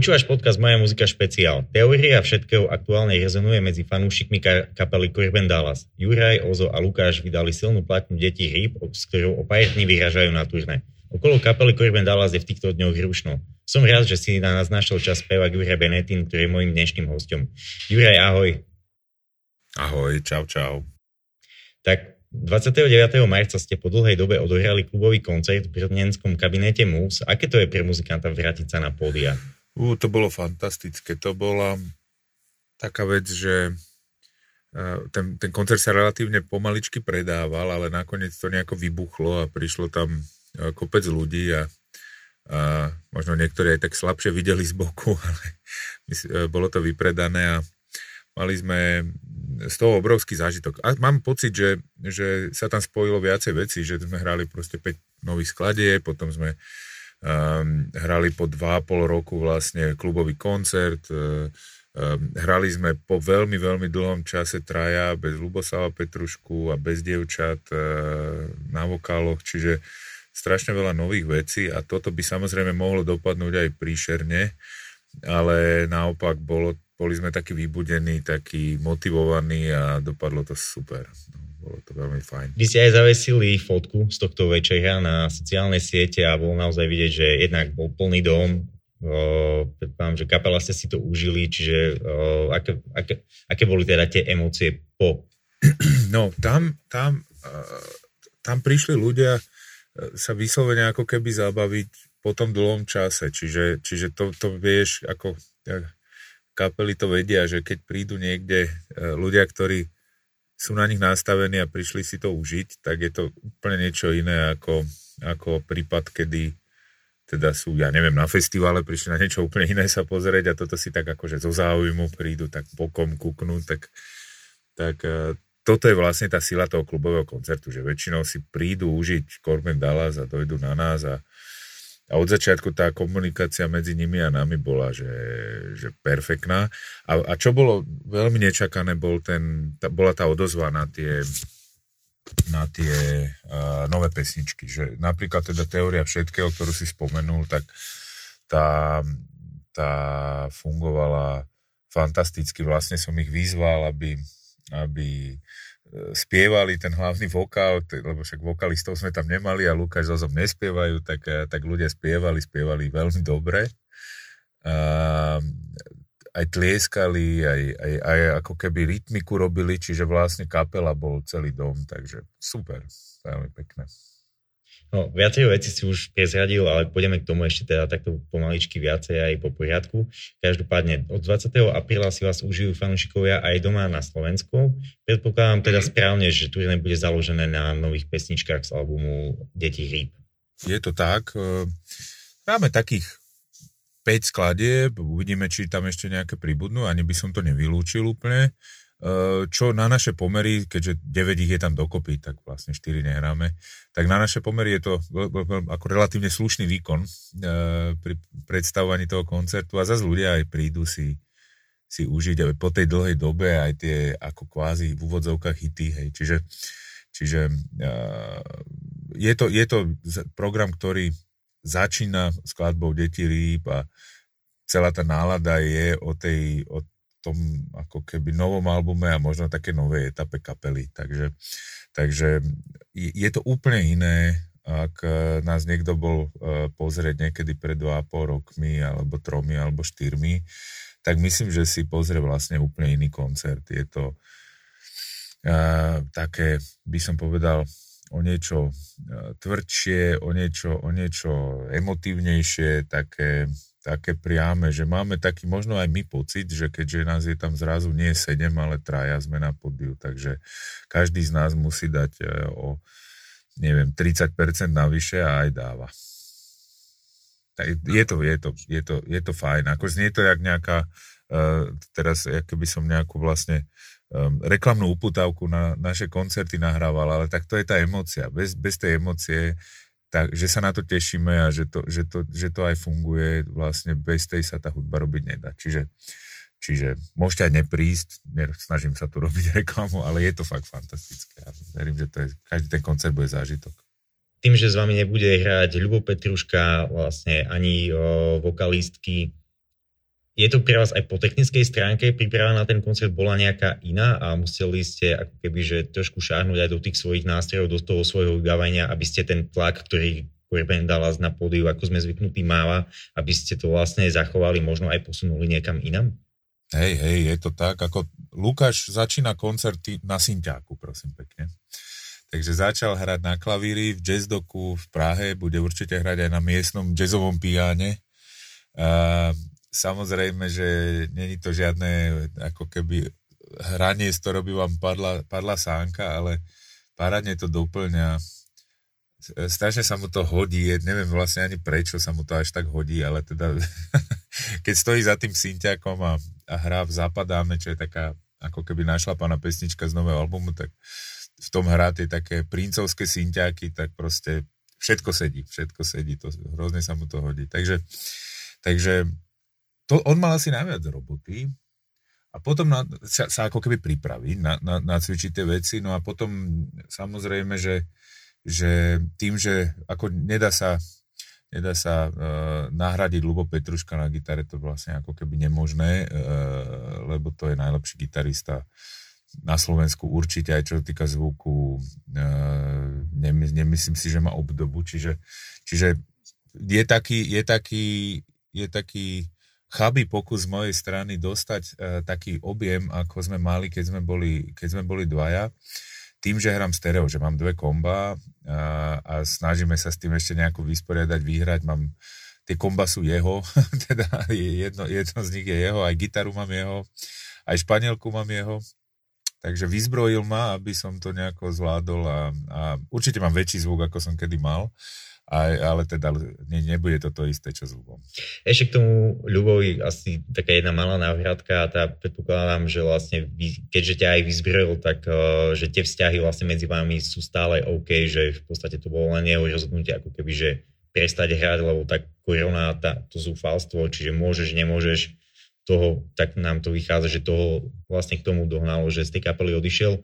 Počúvaš podcast Moja muzika špeciál. Teória všetkého aktuálne rezonuje medzi fanúšikmi kapely Corben Dallas. Juraj, Ozo a Lukáš vydali silnú platňu Deti hryb, s ktorou o pár dní vyražajú na turné. Okolo kapely Corben Dallas je v týchto dňoch hrušno. Som rád, že si na nás našiel čas spevák Juraj Benetín, ktorý je môjim dnešným hostom. Juraj, ahoj. Ahoj, čau, čau. Tak 29. marca ste po dlhej dobe odohrali klubový koncert v brnenskom kabinete MUS. Aké to je pre muzikanta vrátiť sa na pódia? Uh, to bolo fantastické. To bola taká vec, že ten, ten koncert sa relatívne pomaličky predával, ale nakoniec to nejako vybuchlo a prišlo tam kopec ľudí a, a možno niektorí aj tak slabšie videli z boku, ale e, bolo to vypredané a mali sme z toho obrovský zážitok. A mám pocit, že, že sa tam spojilo viacej veci, že sme hrali proste 5 nových skladie, potom sme um, hrali po 2,5 roku vlastne klubový koncert, um, hrali sme po veľmi, veľmi dlhom čase traja bez Luboslava Petrušku a bez dievčat uh, na vokáloch, čiže strašne veľa nových vecí a toto by samozrejme mohlo dopadnúť aj príšerne, ale naopak bolo, boli sme takí vybudení, takí motivovaní a dopadlo to super bolo to veľmi fajn. Vy ste aj zavesili fotku z tohto večera na sociálne siete a bolo naozaj vidieť, že jednak bol plný dom, predpávam, že kapela ste si to užili, čiže o, aké, aké, aké boli teda tie emócie po? No, tam, tam, tam prišli ľudia e, sa vyslovene ako keby zabaviť po tom dlhom čase, čiže, čiže to, to vieš, ako kapely to vedia, že keď prídu niekde e, ľudia, ktorí sú na nich nastavení a prišli si to užiť, tak je to úplne niečo iné ako, ako prípad, kedy teda sú, ja neviem, na festivale prišli na niečo úplne iné sa pozrieť a toto si tak akože zo záujmu prídu, tak bokom kúknú, tak, tak e, toto je vlastne tá sila toho klubového koncertu, že väčšinou si prídu užiť Corbin Dallas a dojdu na nás a, a od začiatku tá komunikácia medzi nimi a nami bola, že, že perfektná. A, a čo bolo veľmi nečakané, bol ten, tá, bola tá odozva na tie, na tie uh, nové pesničky. Že napríklad teda Teória všetkého, ktorú si spomenul, tak tá, tá fungovala fantasticky. Vlastne som ich vyzval, aby, aby spievali ten hlavný vokál, lebo však vokalistov sme tam nemali a Lukáš s nespievajú, tak, eh, tak ľudia spievali, spievali veľmi dobre. A, aj tlieskali, aj, aj, aj ako keby rytmiku robili, čiže vlastne kapela bol celý dom, takže super, veľmi pekné. No, viacej veci si už prezradil, ale pôjdeme k tomu ešte teda takto pomaličky viacej aj po poriadku. Každopádne od 20. apríla si vás užijú fanúšikovia aj doma na Slovensku. Predpokladám teda správne, že turné bude založené na nových pesničkách z albumu Deti hríb. Je to tak. E, máme takých 5 skladieb, uvidíme, či tam ešte nejaké pribudnú, ani by som to nevylúčil úplne. Eh, čo na naše pomery, keďže 9 ich je tam dokopy, tak vlastne 4 nehráme, tak na naše pomery je to ako relatívne slušný výkon eh, pri predstavovaní toho koncertu a zase ľudia aj prídu si, si užiť aj po tej dlhej dobe aj tie ako kvázi v úvodzovkách hity, hej, čiže, čiže eh, je, to, je to program, ktorý začína skladbou Deti rýb a celá tá nálada je o tej, o tom ako keby novom albume a možno také novej etape kapely. Takže, takže je to úplne iné, ak e, nás niekto bol e, pozrieť niekedy pred 2,5 rokmi, alebo tromi, alebo štyrmi, tak myslím, že si pozrie vlastne úplne iný koncert. Je to uh, také, by som povedal, o niečo tvrdšie, o niečo, o niečo emotívnejšie, také také priame, že máme taký možno aj my pocit, že keďže nás je tam zrazu nie 7, ale traja sme na podiu, takže každý z nás musí dať e, o neviem, 30% navyše a aj dáva. Je to, je to, je to, je to fajn. Ako znie to jak nejaká, uh, teraz keby som nejakú vlastne reklamnú uputávku na naše koncerty nahrával, ale tak to je tá emocia. Bez, bez tej emócie tak, že sa na to tešíme a že to, že, to, že to aj funguje, vlastne bez tej sa tá hudba robiť nedá. Čiže, čiže môžete aj neprísť, snažím sa tu robiť reklamu, ale je to fakt fantastické. Ja verím, že to je, každý ten koncert bude zážitok. Tým, že s vami nebude hrať Ľubo Petruška, vlastne ani o, vokalistky je to pre vás aj po technickej stránke príprava na ten koncert bola nejaká iná a museli ste ako keby, že trošku šáhnuť aj do tých svojich nástrojov, do toho svojho vybavenia, aby ste ten tlak, ktorý Corbin Dallas na pódiu, ako sme zvyknutí máva, aby ste to vlastne zachovali, možno aj posunuli niekam inam? Hej, hej, je to tak, ako Lukáš začína koncerty na Synťáku, prosím pekne. Takže začal hrať na klavíri v jazzdoku v Prahe, bude určite hrať aj na miestnom jazzovom pijáne. A samozrejme, že není to žiadne ako keby hranie, z ktorého by vám padla, padla sánka, ale parádne to doplňa. Strašne sa mu to hodí, neviem vlastne ani prečo sa mu to až tak hodí, ale teda keď stojí za tým synťakom a, a hrá v Zapadáme, čo je taká ako keby našlapaná pesnička z nového albumu, tak v tom hrá tie také princovské synťáky, tak proste všetko sedí, všetko sedí, to hrozne sa mu to hodí. Takže, takže to, on mal asi najviac roboty a potom na, sa, sa ako keby pripraví na, na, na tie veci, no a potom samozrejme, že, že tým, že ako nedá sa nedá sa uh, nahradiť Lubo Petruška na gitare, to vlastne ako keby nemožné, uh, lebo to je najlepší gitarista na Slovensku určite aj čo sa týka zvuku, uh, nemy, nemyslím si, že má obdobu, čiže, čiže je taký, je taký, je taký chabý pokus z mojej strany dostať uh, taký objem, ako sme mali, keď sme boli, keď sme boli dvaja. Uh, tým, že hrám stereo, že mám dve komba a, a snažíme sa s tým ešte nejako vysporiadať, vyhrať, mám tie komba sú jeho, teda jedno, jedno z nich je jeho, aj gitaru mám jeho, aj španielku mám jeho, takže vyzbrojil ma, aby som to nejako zvládol a, a určite mám väčší zvuk, ako som kedy mal aj, ale teda ne, nebude to to isté, čo s Ľubom. Ešte k tomu Ľubovi asi taká jedna malá návratka a tá predpokladám, že vlastne vy, keďže ťa aj vyzbrojil, tak uh, že tie vzťahy vlastne medzi vami sú stále OK, že v podstate to bolo len jeho rozhodnutie ako keby, že prestať hrať, lebo tak korona, tá, to zúfalstvo, čiže môžeš, nemôžeš, toho, tak nám to vychádza, že toho vlastne k tomu dohnalo, že z tej kapely odišiel.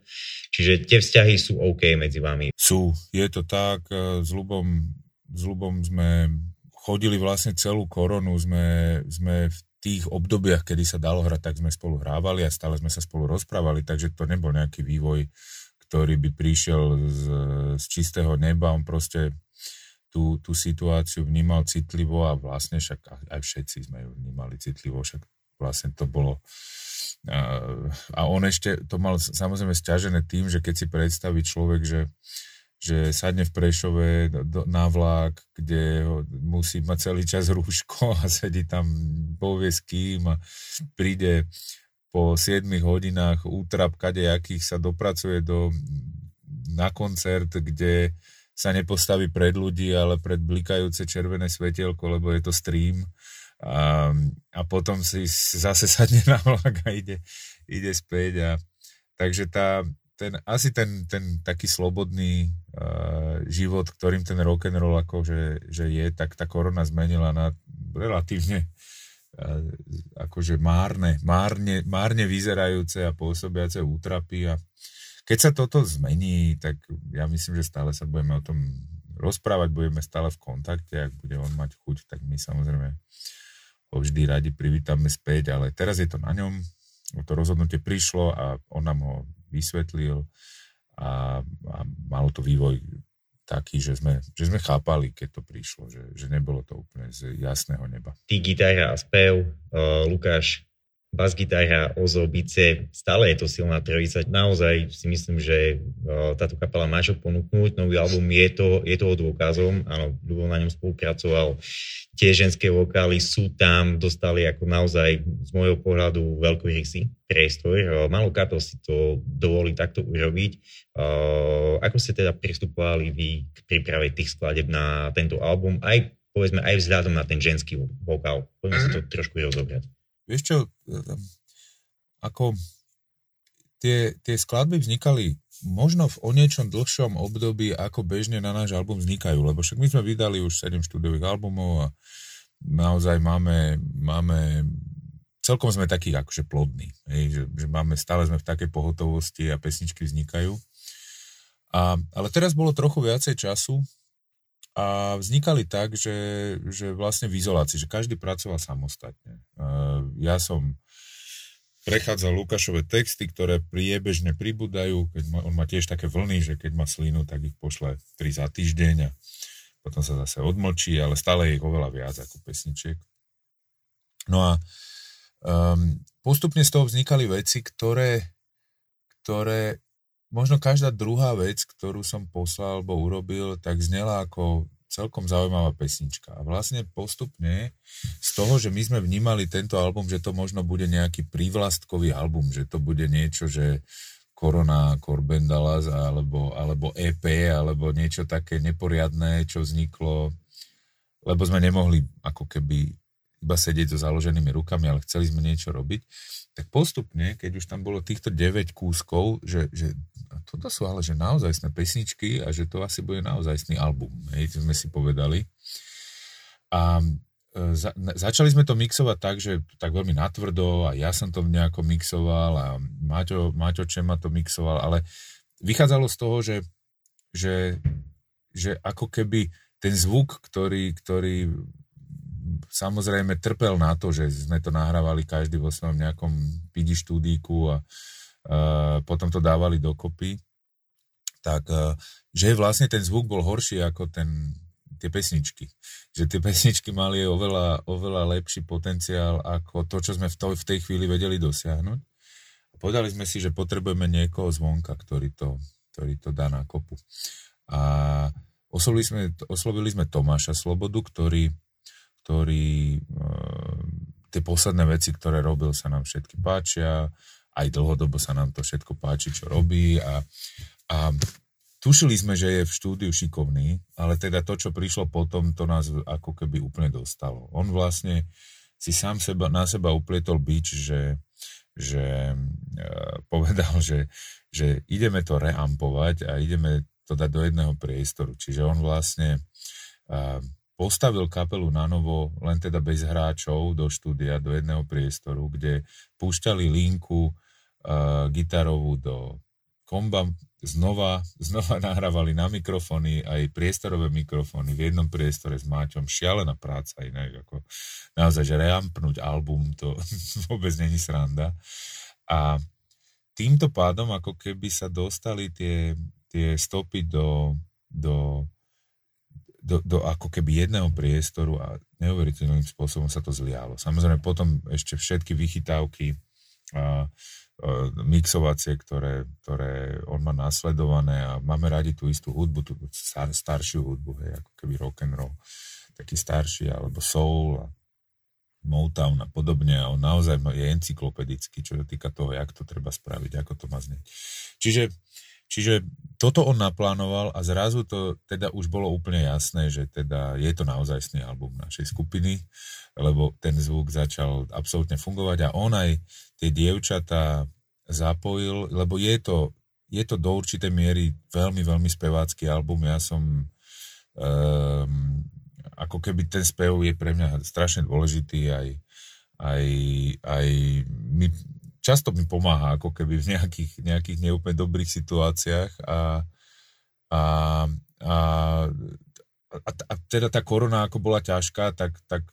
Čiže tie vzťahy sú OK medzi vami. Sú, je to tak, e, s Lubom s Lubom sme chodili vlastne celú koronu, sme, sme v tých obdobiach, kedy sa dalo hrať, tak sme spolu hrávali a stále sme sa spolu rozprávali, takže to nebol nejaký vývoj, ktorý by prišiel z, z čistého neba, on proste tú, tú situáciu vnímal citlivo a vlastne však aj všetci sme ju vnímali citlivo, však vlastne to bolo a on ešte to mal samozrejme stiažené tým, že keď si predstaví človek, že že sadne v Prešove na vlak, kde musí mať celý čas rúško a sedí tam, povie s kým a príde po 7 hodinách útrap kadejakých sa dopracuje do, na koncert, kde sa nepostaví pred ľudí, ale pred blikajúce červené svetielko, lebo je to stream. A, a potom si zase sadne na vlak a ide, ide späť. A, takže tá, ten, asi ten, ten taký slobodný uh, život, ktorým ten rock and roll akože, že je, tak tá korona zmenila na relatívne uh, akože márne, márne, márne vyzerajúce a pôsobiace útrapy. A keď sa toto zmení, tak ja myslím, že stále sa budeme o tom rozprávať, budeme stále v kontakte, ak bude on mať chuť, tak my samozrejme ho vždy radi privítame späť, ale teraz je to na ňom, to rozhodnutie prišlo a on nám ho vysvetlil a, a malo to vývoj taký, že sme, že sme chápali, keď to prišlo, že, že nebolo to úplne z jasného neba. Ty gitara a spev, uh, Lukáš bas-gitara, Ozo, bice, stále je to silná trojica. Naozaj si myslím, že táto kapela má čo ponúknuť. Nový album je, to, je toho dôkazom. Áno, Ľubo na ňom spolupracoval. Tie ženské vokály sú tam, dostali ako naozaj z môjho pohľadu rysy priestor. Malo kapel si to dovolí takto urobiť. Ako ste teda pristupovali vy k príprave tých skladeb na tento album, aj povedzme aj vzhľadom na ten ženský vokál. Poďme si to mhm. trošku rozobrať. Vieš čo, ako tie, tie skladby vznikali možno v o niečom dlhšom období, ako bežne na náš album vznikajú, lebo však my sme vydali už 7 štúdiových albumov a naozaj máme, máme celkom sme takí akože plodní, hej, že, že máme, stále sme v takej pohotovosti a pesničky vznikajú. A, ale teraz bolo trochu viacej času a vznikali tak, že, že vlastne v izolácii, že každý pracoval samostatne. Ja som prechádzal Lukášové texty, ktoré priebežne pribúdajú, keď má, on má tiež také vlny, že keď má slinu, tak ich pošle 3 za týždeň a potom sa zase odmlčí, ale stále je ich oveľa viac ako pesničiek. No a um, postupne z toho vznikali veci, ktoré, ktoré možno každá druhá vec, ktorú som poslal alebo urobil, tak znela ako celkom zaujímavá pesnička. A vlastne postupne z toho, že my sme vnímali tento album, že to možno bude nejaký prívlastkový album, že to bude niečo, že Korona, Corben Dallas, alebo, alebo EP, alebo niečo také neporiadné, čo vzniklo, lebo sme nemohli ako keby iba sedieť so založenými rukami, ale chceli sme niečo robiť, tak postupne, keď už tam bolo týchto 9 kúskov, že, že toto sú ale že naozajstné pesničky a že to asi bude naozajstný album, hej, sme si povedali. A e, za, začali sme to mixovať tak, že tak veľmi natvrdo a ja som to nejako mixoval a Maťo, Maťo Čema to mixoval, ale vychádzalo z toho, že, že, že ako keby ten zvuk, ktorý, ktorý samozrejme trpel na to, že sme to nahrávali každý vo svojom nejakom pidi štúdíku a potom to dávali dokopy, tak uh, že vlastne ten zvuk bol horší ako ten, tie pesničky. Že tie pesničky mali oveľa, oveľa lepší potenciál ako to, čo sme v, to, v tej chvíli vedeli dosiahnuť. Povedali sme si, že potrebujeme niekoho zvonka, ktorý to, ktorý to dá na kopu. A oslovili sme, oslovili sme Tomáša Slobodu, ktorý ktorý eh, tie posledné veci, ktoré robil, sa nám všetky páčia, aj dlhodobo sa nám to všetko páči, čo robí a, a tušili sme, že je v štúdiu šikovný, ale teda to, čo prišlo potom, to nás ako keby úplne dostalo. On vlastne si sám seba, na seba uplietol bič, že, že e, povedal, že, že ideme to reampovať a ideme to dať do jedného priestoru. Čiže on vlastne e, postavil kapelu na novo, len teda bez hráčov do štúdia, do jedného priestoru, kde púšťali linku uh, gitarovú do komba, znova, znova nahrávali na mikrofóny, aj priestorové mikrofóny v jednom priestore s Máťom. Šialená práca inak, ako naozaj, že reampnúť album, to vôbec není sranda. A týmto pádom, ako keby sa dostali tie, tie stopy do, do do, do ako keby jedného priestoru a neuveriteľným spôsobom sa to zlialo. Samozrejme potom ešte všetky vychytávky a, mixovacie, ktoré, ktoré on má nasledované a máme radi tú istú hudbu, tú star, staršiu hudbu, hej, ako keby rock and roll, taký starší, alebo soul a Motown a podobne a on naozaj je encyklopedický, čo sa týka toho, jak to treba spraviť, ako to má znieť. Čiže Čiže toto on naplánoval a zrazu to teda už bolo úplne jasné, že teda je to naozajstný album našej skupiny, lebo ten zvuk začal absolútne fungovať a on aj tie dievčatá zapojil, lebo je to, je to do určitej miery veľmi, veľmi spevácky album. Ja som um, ako keby ten spev je pre mňa strašne dôležitý aj, aj, aj my často mi pomáha ako keby v nejakých, nejakých neúplne dobrých situáciách a, a, a, a, a teda tá korona ako bola ťažká, tak, tak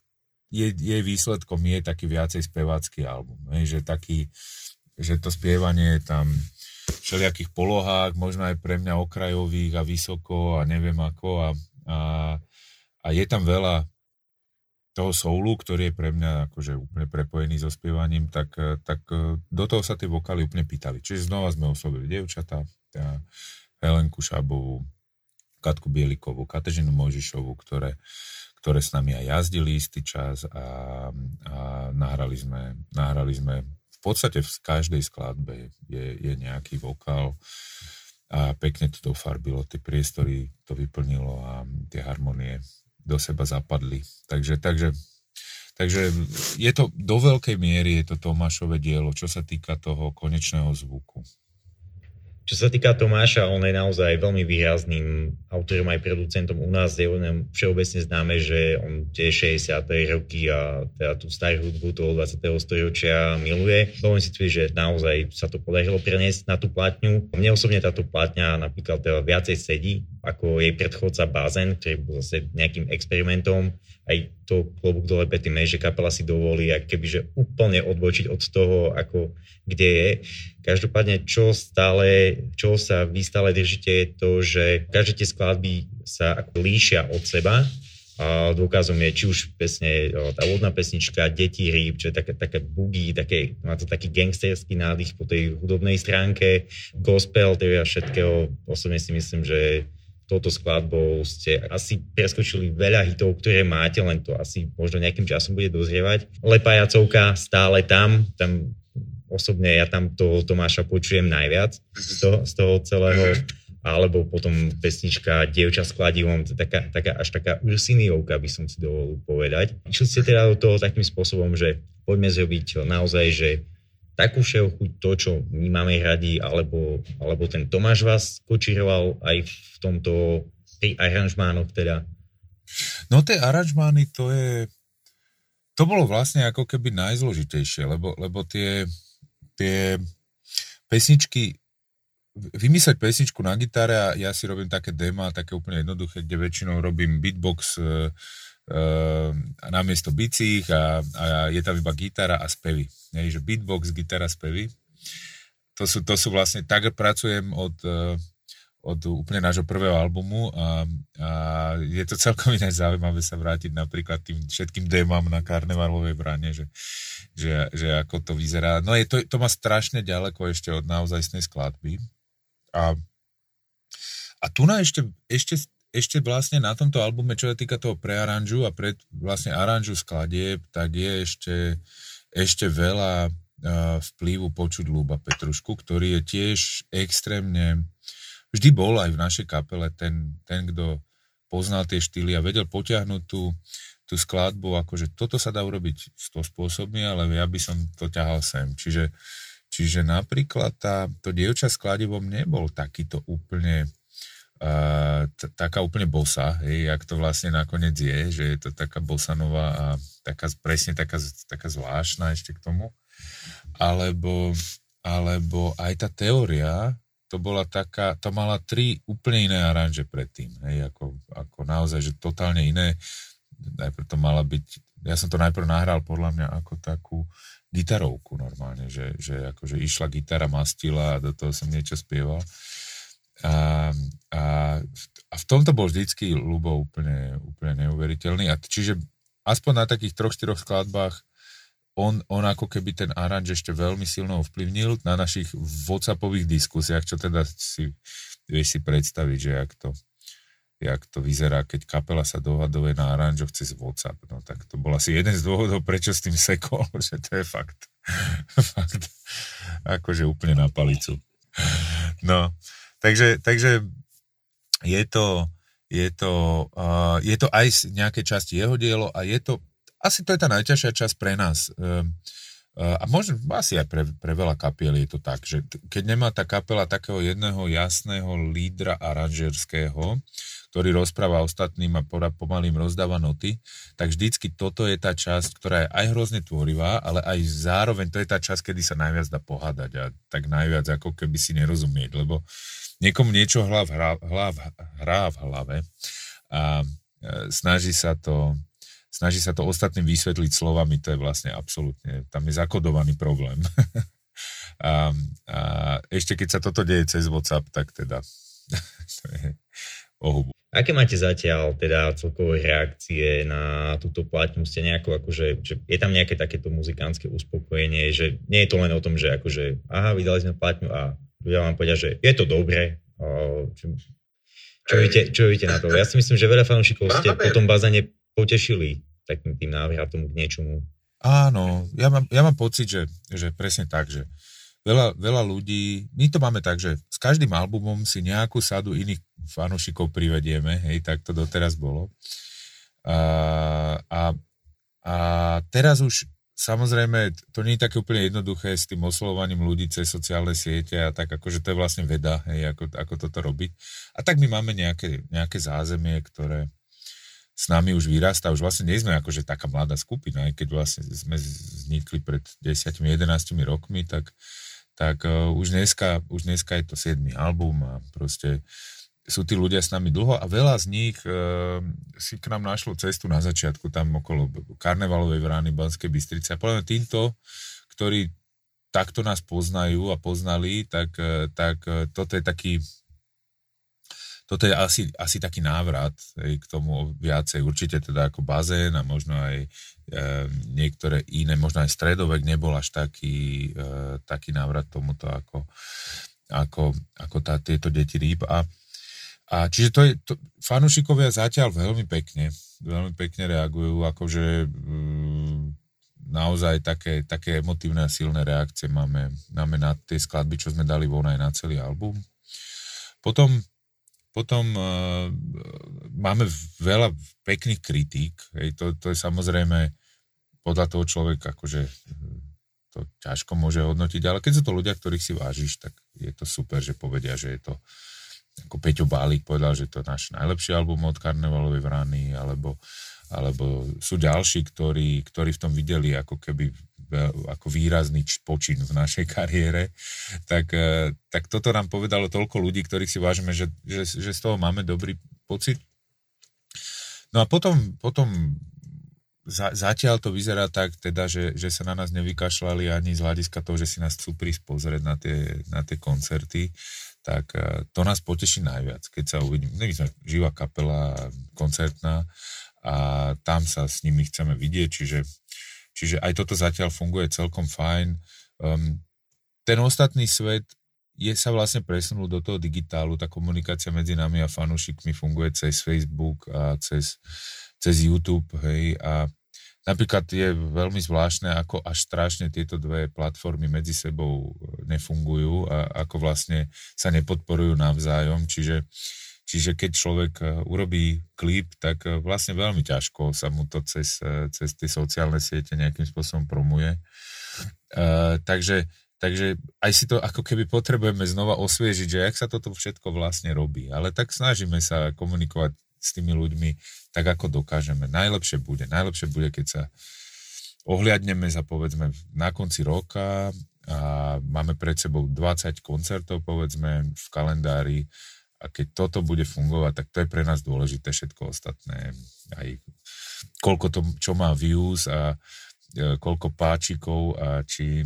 jej, jej výsledkom je taký viacej spevácky album. Hej, že taký, že to spievanie je tam všelijakých polohách, možno aj pre mňa okrajových a vysoko a neviem ako a, a, a je tam veľa toho soulu, ktorý je pre mňa akože úplne prepojený so spievaním, tak, eh, tak eh, do toho sa tie vokály úplne pýtali. Čiže znova sme oslovili dievčatá, Helenku Šábovú, Katku Bielikovú, Katežinu Mojžišovú, ktoré, ktoré s nami aj jazdili istý čas a, a nahrali, sme, nahrali sme v podstate v každej skladbe je, je nejaký vokál a pekne to dofarbilo, tie priestory to vyplnilo a tie harmonie do seba zapadli. Takže, takže, takže je to do veľkej miery je to Tomášové dielo, čo sa týka toho konečného zvuku. Čo sa týka Tomáša, on je naozaj veľmi výrazným autorom aj producentom u nás. Je on všeobecne známe, že on tie 60. roky a teda tú starú hudbu toho 20. storočia miluje. Veľmi si tvrdí, že naozaj sa to podarilo preniesť na tú platňu. Mne osobne táto platňa napríklad teda viacej sedí ako jej predchodca Bázen, ktorý bol zase nejakým experimentom. Aj to klobúk dole Petty že kapela si dovolí kebyže úplne odbočiť od toho, ako kde je. Každopádne, čo stále, čo sa vy stále držíte, je to, že každé tie skladby sa ako líšia od seba, a dôkazom je či už pesne, tá úvodná pesnička Deti rýb, čo je také, také boogie, také, má to taký gangsterský nádych po tej hudobnej stránke, gospel, teda všetkého. Osobne si myslím, že touto skladbou ste asi preskočili veľa hitov, ktoré máte, len to asi možno nejakým časom bude dozrievať. Lepajacovka stále tam, tam osobne ja tam toho Tomáša počujem najviac z toho, z toho celého alebo potom pesnička Dievča s kladivom, taká, taká, až taká Ursiniovka by som si dovolil povedať. Išli ste teda do toho takým spôsobom, že poďme zrobiť naozaj, že takú všeho chuť to, čo my máme radi, alebo, alebo ten Tomáš vás kočiroval aj v tomto, pri aranžmánoch teda? No tie aranžmány to je, to bolo vlastne ako keby najzložitejšie, lebo, lebo tie, tie pesničky, vymyslieť pesničku na gitare a ja si robím také dema, také úplne jednoduché, kde väčšinou robím beatbox e, e, namiesto bicích a, a je tam iba gitara a spevy. Nie, že beatbox, gitara, spevy. To sú, to sú vlastne, tak pracujem od, e, od úplne nášho prvého albumu a, a je to celkom iné zaujímavé sa vrátiť napríklad tým všetkým démam na karnevalovej brane, že, že, že ako to vyzerá. No je to, to má strašne ďaleko ešte od naozajstnej skladby. A, a tu na ešte, ešte, ešte vlastne na tomto albume, čo sa týka toho prearanžu a pred vlastne aranžu skladieb, tak je ešte, ešte veľa vplyvu počuť Lúba Petrušku, ktorý je tiež extrémne vždy bol aj v našej kapele ten, ten kto poznal tie štýly a vedel potiahnuť tú, tú skladbu, akože toto sa dá urobiť sto spôsobmi, ale ja by som to ťahal sem. Čiže, čiže napríklad tá, to dievča s kladivom nebol takýto úplne taká úplne bosa, hej, jak to vlastne nakoniec je, že je to taká bosanová a taká, presne taká, taká zvláštna ešte k tomu. Alebo, alebo aj tá teória, to bola taká, to mala tri úplne iné aranže predtým, hej, ako, ako naozaj, že totálne iné. Najprv to mala byť, ja som to najprv nahral podľa mňa ako takú gitarovku normálne, že, že akože išla gitara, mastila a do toho som niečo spieval. A, a, a v tomto bol vždycky Lubo úplne, úplne neuveriteľný. A čiže aspoň na takých troch, štyroch skladbách on, on ako keby ten aranž ešte veľmi silno ovplyvnil na našich WhatsAppových diskusiách, čo teda si vieš si predstaviť, že jak to, jak to vyzerá, keď kapela sa dohaduje na aranžoch cez WhatsApp. No tak to bol asi jeden z dôvodov, prečo s tým sekol, že to je fakt, fakt akože úplne na palicu. No, takže, takže je to, je to, uh, je to aj nejaké časti jeho dielo a je to asi to je tá najťažšia časť pre nás. Ehm, eh, a možno asi aj pre, pre veľa kapiel je to tak, že keď nemá tá kapela takého jedného jasného lídra aranžerského, ktorý rozpráva ostatným a pomalým rozdáva noty, tak vždycky toto je tá časť, ktorá je aj hrozne tvorivá, ale aj zároveň to je tá časť, kedy sa najviac dá pohádať a tak najviac ako keby si nerozumieť, lebo niekomu niečo hlav, hrá, hlav, hrá v hlave a eh, snaží sa to snaží sa to ostatným vysvetliť slovami, to je vlastne absolútne, tam je zakodovaný problém. a, a ešte keď sa toto deje cez WhatsApp, tak teda to je ohubu. Aké máte zatiaľ teda celkové reakcie na túto platňu? Ste nejako akože, že je tam nejaké takéto muzikánske uspokojenie, že nie je to len o tom, že akože aha, vydali sme platňu a ľudia vám povedia, že je to dobré. Čo, čo, viete, čo viete na to? Ja si myslím, že veľa fanúšikov ste po tom bazane potešili takým tým návratom k niečomu. Áno, ja mám, ja mám pocit, že, že presne tak, že veľa, veľa ľudí, my to máme tak, že s každým albumom si nejakú sadu iných fanúšikov privedieme, hej, tak to doteraz bolo. A, a, a teraz už samozrejme, to nie je také úplne jednoduché s tým oslovovaním ľudí cez sociálne siete a tak akože to je vlastne veda, hej, ako, ako toto robiť. A tak my máme nejaké, nejaké zázemie, ktoré s nami už vyrastá, už vlastne nie sme akože taká mladá skupina, aj keď vlastne sme vznikli pred 10-11 rokmi, tak, tak uh, už, dneska, už dneska je to 7. album a proste sú tí ľudia s nami dlho a veľa z nich uh, si k nám našlo cestu na začiatku, tam okolo Karnevalovej vrány Banskej Bystrice. A poviem týmto, ktorí takto nás poznajú a poznali, tak, uh, tak uh, toto je taký toto je asi, asi taký návrat hej, k tomu viacej. Určite teda ako bazén a možno aj e, niektoré iné, možno aj stredovek nebol až taký, e, taký návrat tomuto ako, ako, ako tá, tieto deti rýb. A, a čiže to je, to, fanúšikovia zatiaľ veľmi pekne, veľmi pekne reagujú, akože mm, naozaj také, také emotívne a silné reakcie máme, máme na tie skladby, čo sme dali von aj na celý album. Potom potom uh, máme veľa pekných kritík, hej, to, to je samozrejme podľa toho človeka, akože to ťažko môže hodnotiť, ale keď sú to ľudia, ktorých si vážiš, tak je to super, že povedia, že je to ako Peťo Bálik povedal, že to je náš najlepší album od Karnevalovej vrany, alebo, alebo sú ďalší, ktorí, ktorí v tom videli ako keby ako výrazný počin v našej kariére, tak, e, tak toto nám povedalo toľko ľudí, ktorých si vážime, že, že, že z toho máme dobrý pocit. No a potom, potom za, zatiaľ to vyzerá tak, teda, že, že sa na nás nevykašľali ani z hľadiska toho, že si nás chcú prísť pozrieť na tie, na tie koncerty, tak e, to nás poteší najviac, keď sa uvidíme. My sme živá kapela, koncertná a tam sa s nimi chceme vidieť, čiže Čiže aj toto zatiaľ funguje celkom fajn. Um, ten ostatný svet je sa vlastne presunul do toho digitálu, tá komunikácia medzi nami a fanúšikmi funguje cez Facebook a cez, cez YouTube, hej, a napríklad je veľmi zvláštne, ako až strašne tieto dve platformy medzi sebou nefungujú a ako vlastne sa nepodporujú navzájom, čiže Čiže keď človek e, urobí klip, tak e, vlastne veľmi ťažko sa mu to cez, e, cez tie sociálne siete nejakým spôsobom promuje. Uh, takže, takže aj si to ako keby potrebujeme znova osviežiť, že jak sa toto všetko vlastne robí. Ale tak snažíme sa komunikovať s tými ľuďmi tak, ako dokážeme. Najlepšie bude. Najlepšie bude, keď sa ohliadneme za povedzme na konci roka a máme pred sebou 20 koncertov povedzme v kalendári a keď toto bude fungovať, tak to je pre nás dôležité všetko ostatné. Aj koľko to, čo má views a koľko páčikov a či e,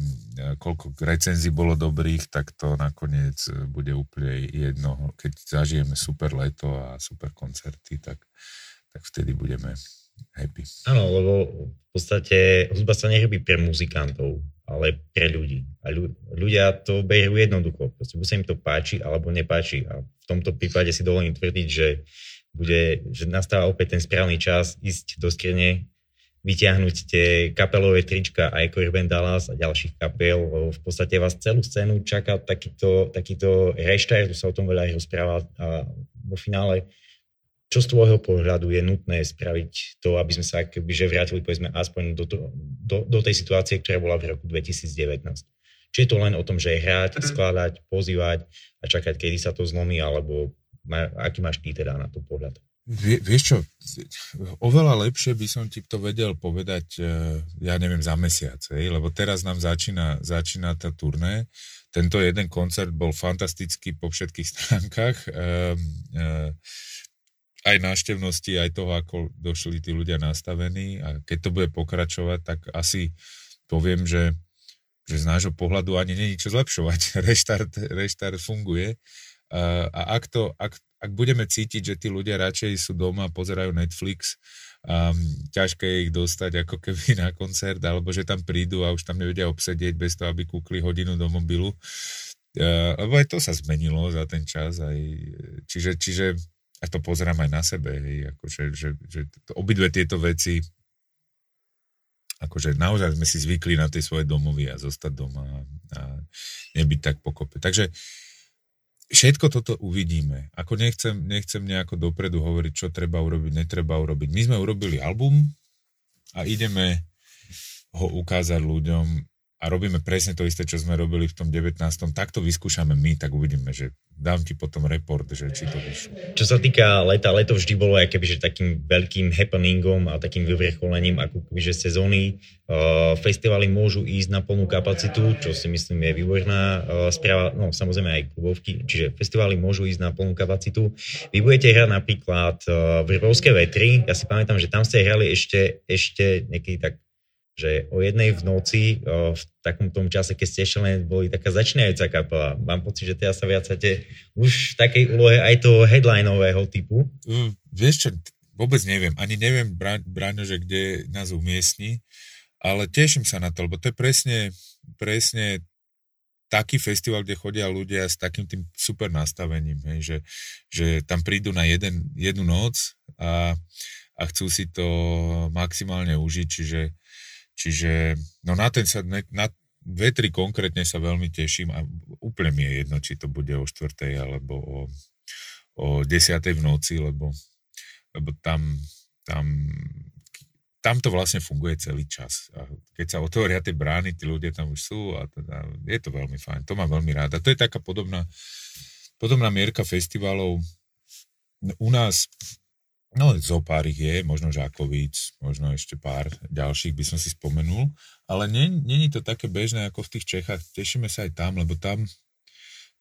koľko recenzií bolo dobrých, tak to nakoniec e, bude úplne jedno. Keď zažijeme super leto a super koncerty, tak, tak vtedy budeme happy. Áno, lebo v podstate hudba sa nerobí pre muzikantov ale pre ľudí. A ľudia to berú jednoducho. Proste buď sa im to páči, alebo nepáči. A v tomto prípade si dovolím tvrdiť, že, bude, že nastáva opäť ten správny čas ísť do skrine, vyťahnuť tie kapelové trička aj Corben Dallas a ďalších kapel. V podstate vás celú scénu čaká takýto, takýto reštart, sa o tom veľa aj rozpráva a vo finále čo z tvojho pohľadu je nutné spraviť to, aby sme sa že vrátili povedzme aspoň do, to, do, do tej situácie, ktorá bola v roku 2019. Či je to len o tom, že hrať, mhm. skladať, pozývať a čakať, kedy sa to zlomí, alebo má, aký máš ty teda na to pohľad? Vie, vieš čo, oveľa lepšie by som ti to vedel povedať, e, ja neviem, za mesiac, hej? lebo teraz nám začína, začína tá turné. Tento jeden koncert bol fantastický po všetkých stránkach. E, e, aj návštevnosti, aj toho, ako došli tí ľudia nastavení a keď to bude pokračovať, tak asi poviem, že, že z nášho pohľadu ani není čo zlepšovať. Reštart, reštart funguje a, a ak, to, ak, ak budeme cítiť, že tí ľudia radšej sú doma a pozerajú Netflix, um, ťažké je ich dostať ako keby na koncert, alebo že tam prídu a už tam nevedia obsedieť bez toho, aby kúkli hodinu do mobilu. Uh, lebo aj to sa zmenilo za ten čas. Aj, čiže, čiže a to pozerám aj na sebe, hej, akože, že, že to, obidve tieto veci akože naozaj sme si zvykli na tie svoje domovy a zostať doma a nebyť tak pokope. Takže všetko toto uvidíme. Ako nechcem, nechcem nejako dopredu hovoriť, čo treba urobiť, netreba urobiť. My sme urobili album a ideme, ho ukázať ľuďom a robíme presne to isté, čo sme robili v tom 19. Tak to vyskúšame my, tak uvidíme, že dám ti potom report, že či to vyšlo. Čo sa týka leta, leto vždy bolo aj kebyže takým veľkým happeningom a takým vyvrcholením ako kebyže sezóny. Uh, festivaly môžu ísť na plnú kapacitu, čo si myslím je výborná uh, správa, no samozrejme aj klubovky, čiže festivaly môžu ísť na plnú kapacitu. Vy budete hrať napríklad uh, Vrbovské vetry, ja si pamätám, že tam ste hrali ešte, ešte niekedy tak že o jednej v noci, v takom tom čase, keď ste ešte len boli taká začínajúca kapela. Mám pocit, že teraz sa viacate už v takej úlohe aj toho headlinového typu. Uh, vieš čo, vôbec neviem. Ani neviem, Braňo, že kde nás umiestni, ale teším sa na to, lebo to je presne, presne taký festival, kde chodia ľudia s takým tým super nastavením, hej, že, že tam prídu na jeden, jednu noc a, a chcú si to maximálne užiť, čiže Čiže no na ten sa, na dve, tri konkrétne sa veľmi teším a úplne mi je jedno, či to bude o 4. alebo o, o 10. v noci, lebo, lebo tam, tam, tam to vlastne funguje celý čas. A keď sa otvoria tie brány, tí ľudia tam už sú a teda je to veľmi fajn. To mám veľmi rád. A to je taká podobná, podobná mierka festivalov. U nás No, zo pár ich je, možno Žákovic, možno ešte pár ďalších by som si spomenul, ale není to také bežné ako v tých Čechách. Tešíme sa aj tam, lebo tam,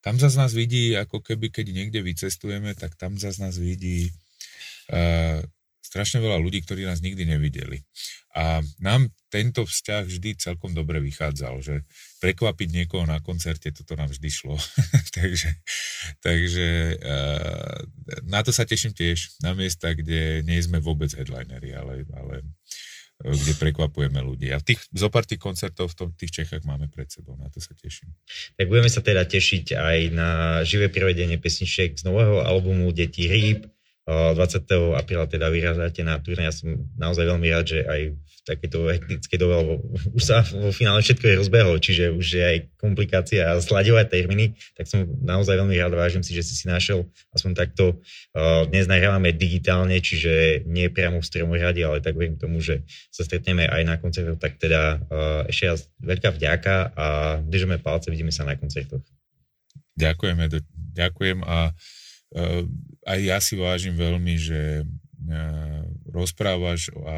tam za nás vidí, ako keby keď niekde vycestujeme, tak tam za nás vidí uh, strašne veľa ľudí, ktorí nás nikdy nevideli. A nám tento vzťah vždy celkom dobre vychádzal, že prekvapiť niekoho na koncerte, toto nám vždy šlo. takže takže uh, na to sa teším tiež, na miesta, kde nie sme vôbec headlinery, ale, ale eh, kde prekvapujeme ľudí. A tých, zo pár tých koncertov v tom, tých Čechách máme pred sebou, na to sa teším. Tak budeme sa teda tešiť aj na živé prevedenie pesničiek z nového albumu Deti rýb, 20. apríla teda vyrazáte na turné. Ja som naozaj veľmi rád, že aj v takejto hektickej dobe, lebo už sa vo finále všetko je rozbehlo, čiže už je aj komplikácia a slaďovať termíny, tak som naozaj veľmi rád, vážim si, že si si našiel aspoň takto. Dnes nahrávame digitálne, čiže nie priamo v stromom rade, ale tak verím tomu, že sa stretneme aj na koncertoch, tak teda ešte raz veľká vďaka a držíme palce, vidíme sa na koncertoch. Ďakujeme, ďakujem a uh, aj ja si vážim veľmi, že rozprávaš a,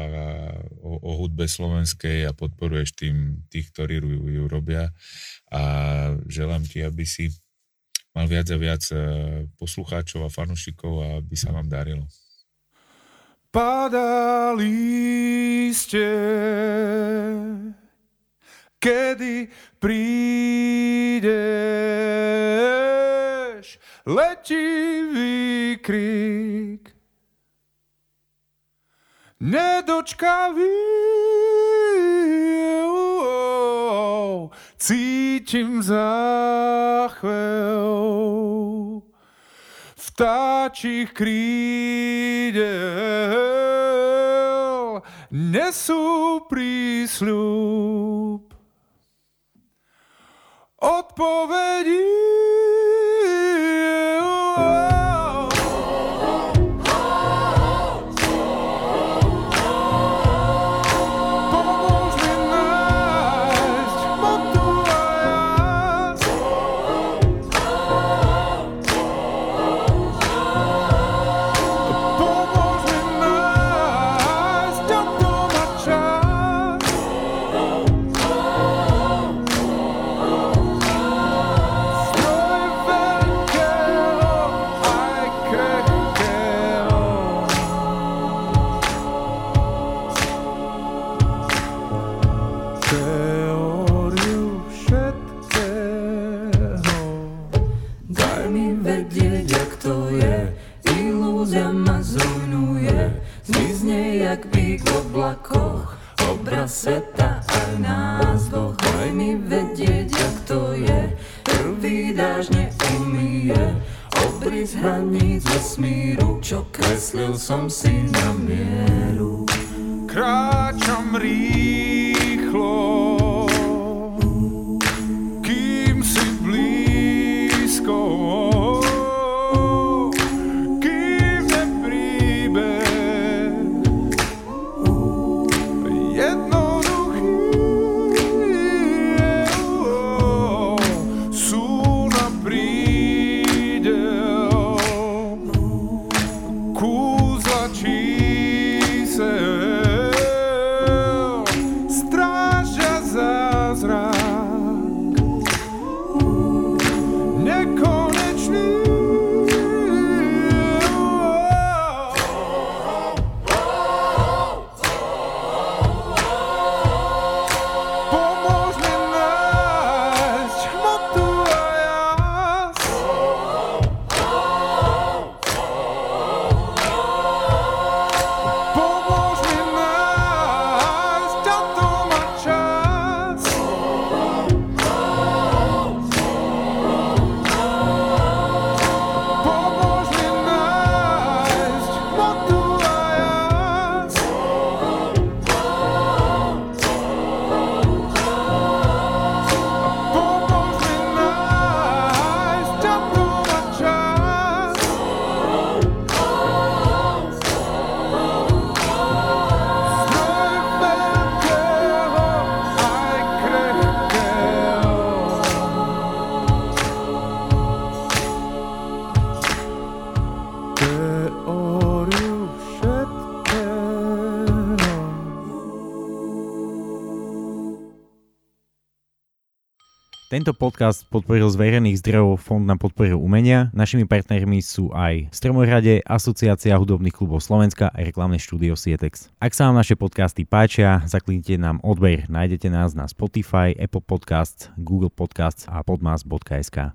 o, o hudbe slovenskej a podporuješ tým tých, ktorí ju, ju robia a želám ti, aby si mal viac a viac poslucháčov a fanúšikov a aby sa vám darilo. Padali ste, kedy prídeš, letivý krík. Nedočkavý, cítim záchvev vtáčich krídel nesú prísľub odpovedí Tento podcast podporil z verejných zdrojov Fond na podporu umenia. Našimi partnermi sú aj Stromorade, Asociácia hudobných klubov Slovenska a reklamné štúdio Sietex. Ak sa vám naše podcasty páčia, zakliknite nám odber. Nájdete nás na Spotify, Apple Podcasts, Google Podcasts a podmas.sk.